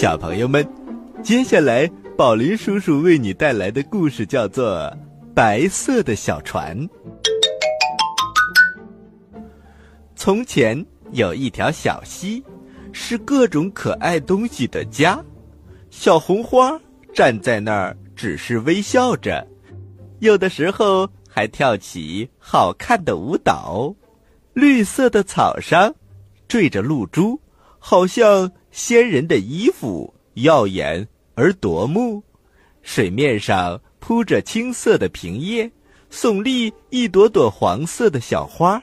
小朋友们，接下来宝林叔叔为你带来的故事叫做《白色的小船》。从前有一条小溪，是各种可爱东西的家。小红花站在那儿，只是微笑着，有的时候还跳起好看的舞蹈。绿色的草上缀着露珠，好像仙人的衣服，耀眼而夺目。水面上铺着青色的萍叶，耸立一朵朵黄色的小花。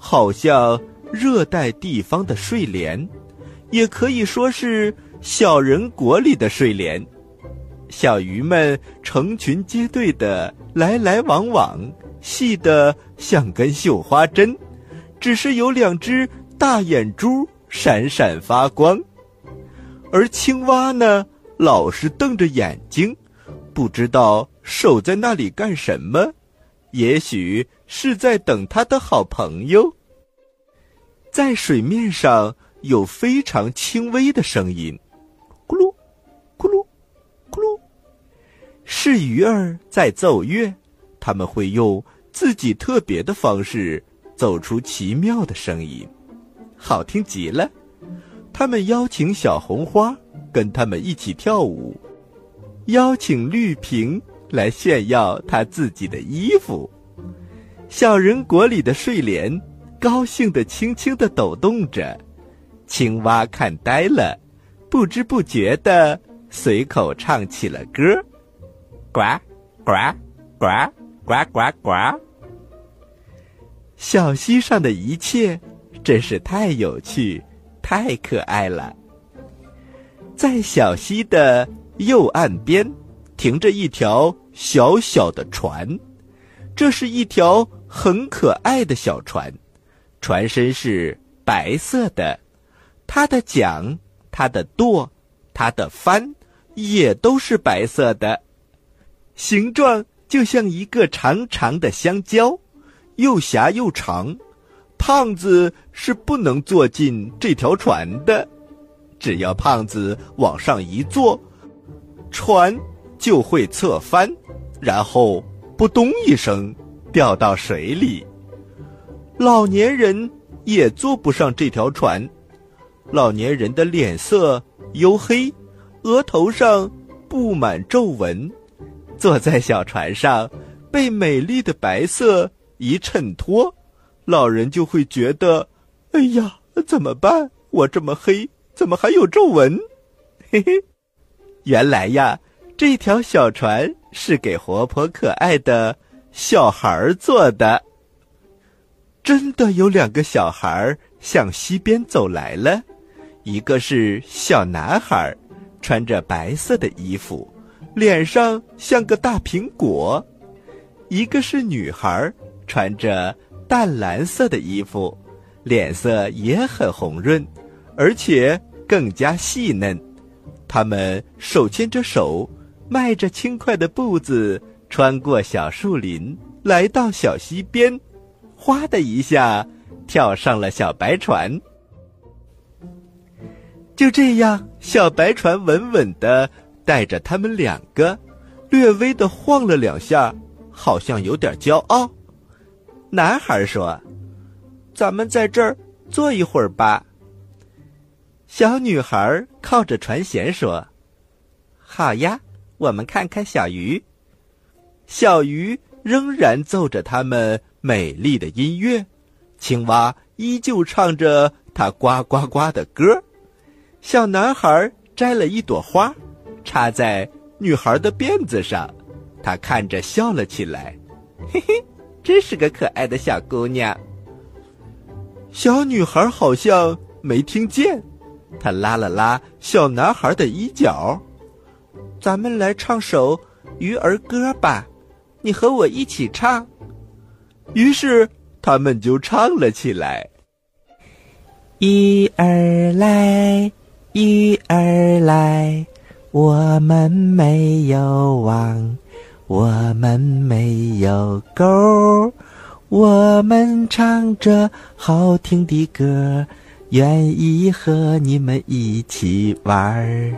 好像热带地方的睡莲，也可以说是小人国里的睡莲。小鱼们成群结队的来来往往，细得像根绣花针，只是有两只大眼珠闪闪发光。而青蛙呢，老是瞪着眼睛，不知道守在那里干什么。也许是在等他的好朋友。在水面上有非常轻微的声音，咕噜，咕噜，咕噜，是鱼儿在奏乐。他们会用自己特别的方式奏出奇妙的声音，好听极了。他们邀请小红花跟他们一起跳舞，邀请绿萍来炫耀她自己的衣服。小人国里的睡莲。高兴的轻轻的抖动着，青蛙看呆了，不知不觉的随口唱起了歌呱呱呱呱呱呱。小溪上的一切真是太有趣，太可爱了。在小溪的右岸边，停着一条小小的船，这是一条很可爱的小船。船身是白色的，它的桨、它的舵、它的帆也都是白色的，形状就像一个长长的香蕉，又狭又长。胖子是不能坐进这条船的，只要胖子往上一坐，船就会侧翻，然后扑通一声掉到水里。老年人也坐不上这条船，老年人的脸色黝黑，额头上布满皱纹，坐在小船上，被美丽的白色一衬托，老人就会觉得，哎呀，怎么办？我这么黑，怎么还有皱纹？嘿嘿，原来呀，这条小船是给活泼可爱的小孩坐的。真的有两个小孩向溪边走来了，一个是小男孩，穿着白色的衣服，脸上像个大苹果；一个是女孩，穿着淡蓝色的衣服，脸色也很红润，而且更加细嫩。他们手牵着手，迈着轻快的步子，穿过小树林，来到小溪边。哗的一下，跳上了小白船。就这样，小白船稳稳的带着他们两个，略微的晃了两下，好像有点骄傲。男孩说：“咱们在这儿坐一会儿吧。”小女孩靠着船舷说：“好呀，我们看看小鱼。”小鱼仍然奏着他们。美丽的音乐，青蛙依旧唱着它呱呱呱的歌。小男孩摘了一朵花，插在女孩的辫子上，他看着笑了起来，嘿嘿，真是个可爱的小姑娘。小女孩好像没听见，她拉了拉小男孩的衣角，咱们来唱首鱼儿歌吧，你和我一起唱。于是他们就唱了起来：“鱼儿来，鱼儿来，我们没有网，我们没有钩，我们唱着好听的歌，愿意和你们一起玩儿。”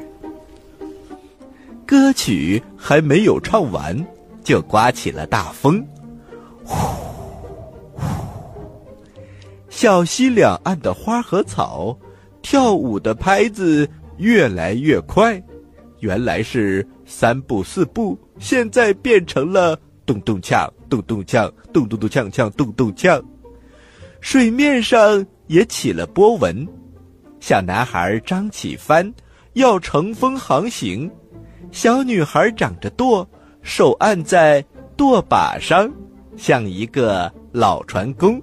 歌曲还没有唱完，就刮起了大风。呼呼，小溪两岸的花和草跳舞的拍子越来越快，原来是三步四步，现在变成了咚咚锵、咚咚锵、咚咚咚锵锵、咚咚锵。水面上也起了波纹，小男孩张起帆，要乘风航行；小女孩掌着舵，手按在舵把上，像一个老船工。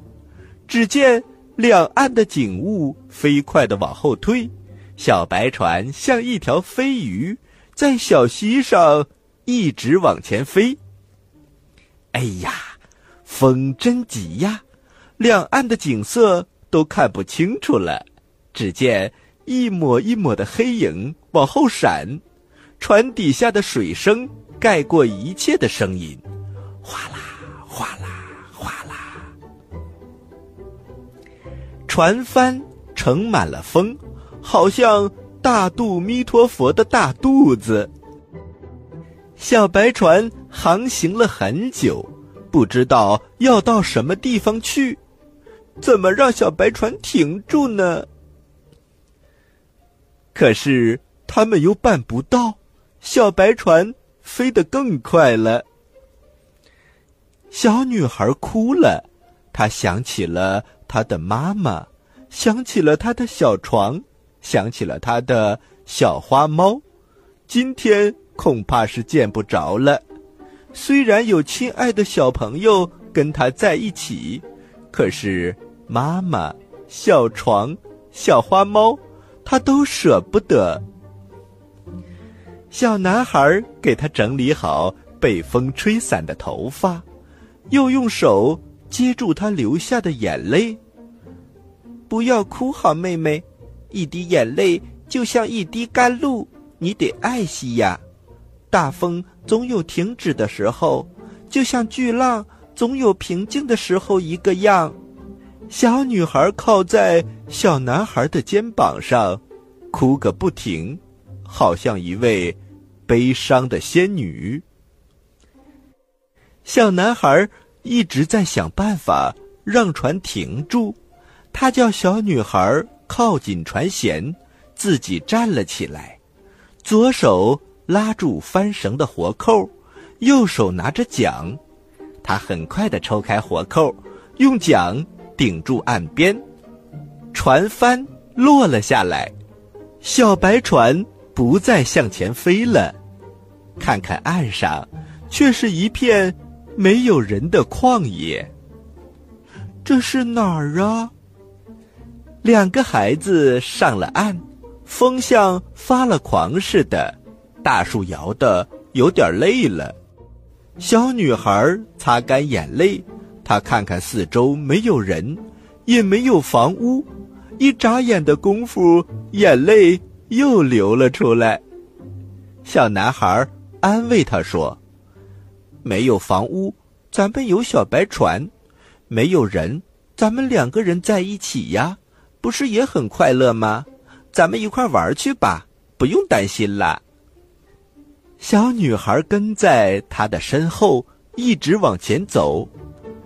只见两岸的景物飞快地往后退，小白船像一条飞鱼，在小溪上一直往前飞。哎呀，风真急呀！两岸的景色都看不清楚了，只见一抹一抹的黑影往后闪，船底下的水声盖过一切的声音，哗啦哗啦哗啦，船帆盛满了风，好像大肚弥陀佛的大肚子。小白船航行了很久，不知道要到什么地方去。怎么让小白船停住呢？可是他们又办不到，小白船飞得更快了。小女孩哭了，她想起了她的妈妈，想起了她的小床，想起了他的小花猫，今天恐怕是见不着了。虽然有亲爱的小朋友跟他在一起，可是。妈妈、小床、小花猫，他都舍不得。小男孩给他整理好被风吹散的头发，又用手接住他流下的眼泪。不要哭，好妹妹，一滴眼泪就像一滴甘露，你得爱惜呀。大风总有停止的时候，就像巨浪总有平静的时候一个样。小女孩靠在小男孩的肩膀上，哭个不停，好像一位悲伤的仙女。小男孩一直在想办法让船停住，他叫小女孩靠近船舷，自己站了起来，左手拉住帆绳的活扣，右手拿着桨，他很快的抽开活扣，用桨。顶住岸边，船帆落了下来，小白船不再向前飞了。看看岸上，却是一片没有人的旷野。这是哪儿啊？两个孩子上了岸，风像发了狂似的，大树摇的有点累了。小女孩擦干眼泪。她看看四周，没有人，也没有房屋，一眨眼的功夫，眼泪又流了出来。小男孩安慰他说：“没有房屋，咱们有小白船；没有人，咱们两个人在一起呀，不是也很快乐吗？咱们一块玩去吧，不用担心了。”小女孩跟在他的身后，一直往前走。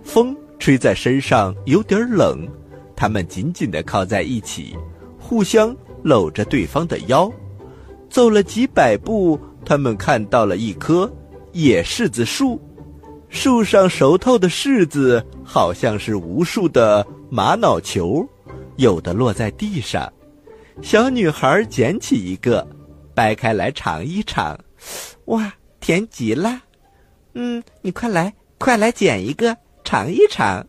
风吹在身上有点冷，他们紧紧的靠在一起，互相搂着对方的腰。走了几百步，他们看到了一棵野柿子树，树上熟透的柿子好像是无数的玛瑙球，有的落在地上。小女孩捡起一个，掰开来尝一尝，哇，甜极了！嗯，你快来，快来捡一个。尝一尝。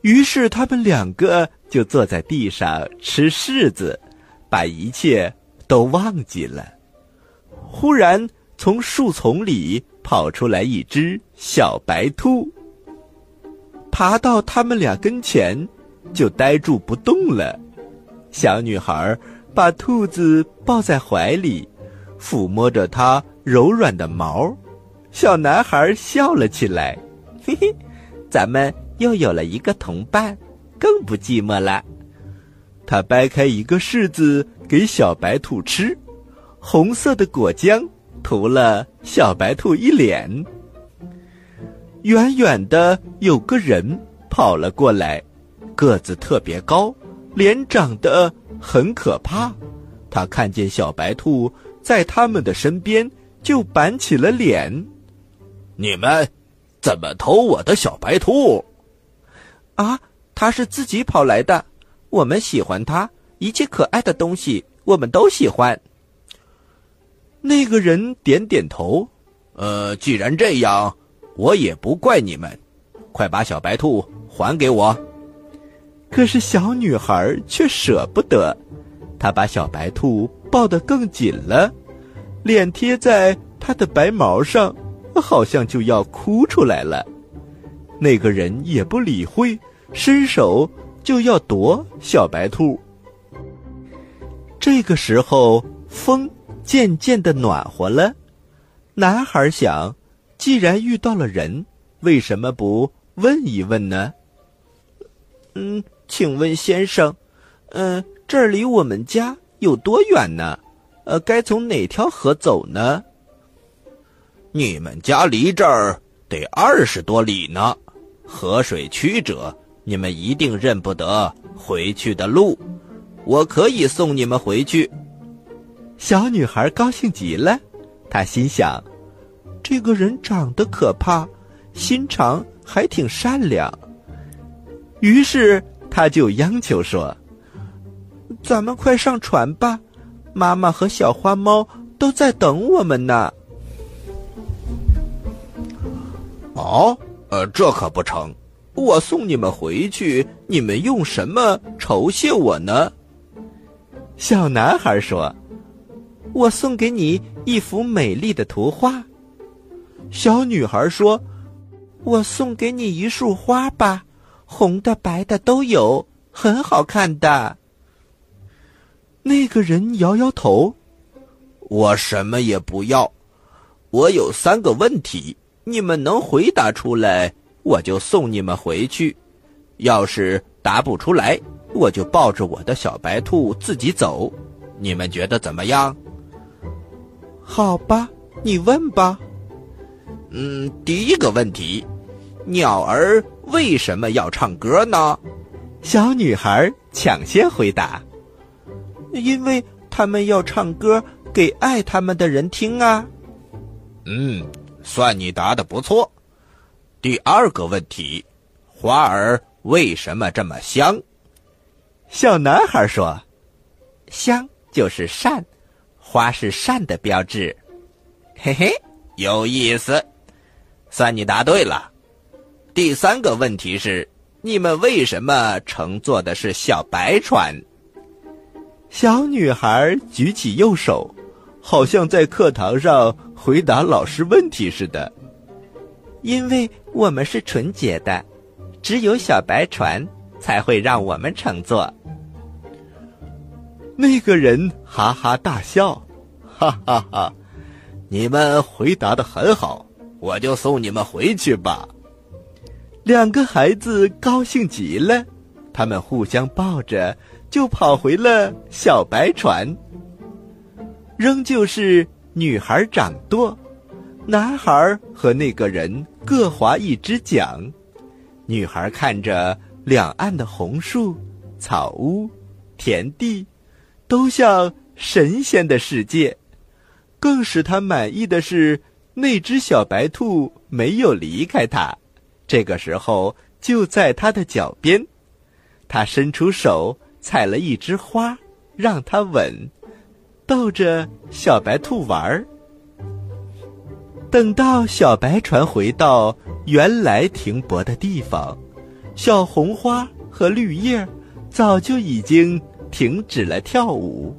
于是他们两个就坐在地上吃柿子，把一切都忘记了。忽然，从树丛里跑出来一只小白兔，爬到他们俩跟前，就呆住不动了。小女孩把兔子抱在怀里，抚摸着它柔软的毛。小男孩笑了起来。嘿嘿，咱们又有了一个同伴，更不寂寞了。他掰开一个柿子给小白兔吃，红色的果浆涂了小白兔一脸。远远的有个人跑了过来，个子特别高，脸长得很可怕。他看见小白兔在他们的身边，就板起了脸：“你们怎么偷我的小白兔？”啊，他是自己跑来的。我们喜欢他，一切可爱的东西我们都喜欢。那个人点点头，呃，既然这样，我也不怪你们。快把小白兔还给我。可是小女孩却舍不得，她把小白兔抱得更紧了，脸贴在它的白毛上，好像就要哭出来了。那个人也不理会，伸手。就要夺小白兔。这个时候，风渐渐的暖和了。男孩想，既然遇到了人，为什么不问一问呢？嗯，请问先生，嗯，这儿离我们家有多远呢？呃，该从哪条河走呢？你们家离这儿得二十多里呢，河水曲折。你们一定认不得回去的路，我可以送你们回去。小女孩高兴极了，她心想：这个人长得可怕，心肠还挺善良。于是，她就央求说：“咱们快上船吧，妈妈和小花猫都在等我们呢。”哦，呃，这可不成。我送你们回去，你们用什么酬谢我呢？小男孩说：“我送给你一幅美丽的图画。”小女孩说：“我送给你一束花吧，红的、白的都有，很好看的。”那个人摇摇头：“我什么也不要。我有三个问题，你们能回答出来？”我就送你们回去，要是答不出来，我就抱着我的小白兔自己走。你们觉得怎么样？好吧，你问吧。嗯，第一个问题，鸟儿为什么要唱歌呢？小女孩抢先回答：“因为他们要唱歌给爱他们的人听啊。”嗯，算你答的不错。第二个问题，花儿为什么这么香？小男孩说：“香就是善，花是善的标志。”嘿嘿，有意思，算你答对了。第三个问题是，你们为什么乘坐的是小白船？小女孩举起右手，好像在课堂上回答老师问题似的。因为我们是纯洁的，只有小白船才会让我们乘坐。那个人哈哈大笑，哈哈哈！你们回答的很好，我就送你们回去吧。两个孩子高兴极了，他们互相抱着就跑回了小白船。仍旧是女孩掌舵。男孩和那个人各划一只桨，女孩看着两岸的红树、草屋、田地，都像神仙的世界。更使她满意的是，那只小白兔没有离开她，这个时候就在他的脚边。他伸出手采了一枝花，让它吻，逗着小白兔玩儿。等到小白船回到原来停泊的地方，小红花和绿叶早就已经停止了跳舞。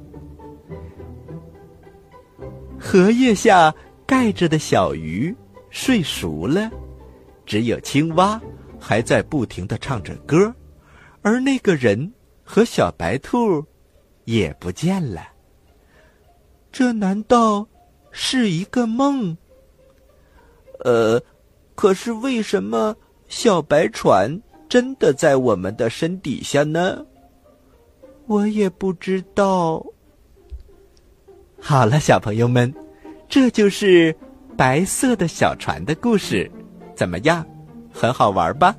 荷叶下盖着的小鱼睡熟了，只有青蛙还在不停的唱着歌，而那个人和小白兔也不见了。这难道是一个梦？呃，可是为什么小白船真的在我们的身底下呢？我也不知道。好了，小朋友们，这就是白色的小船的故事，怎么样？很好玩吧？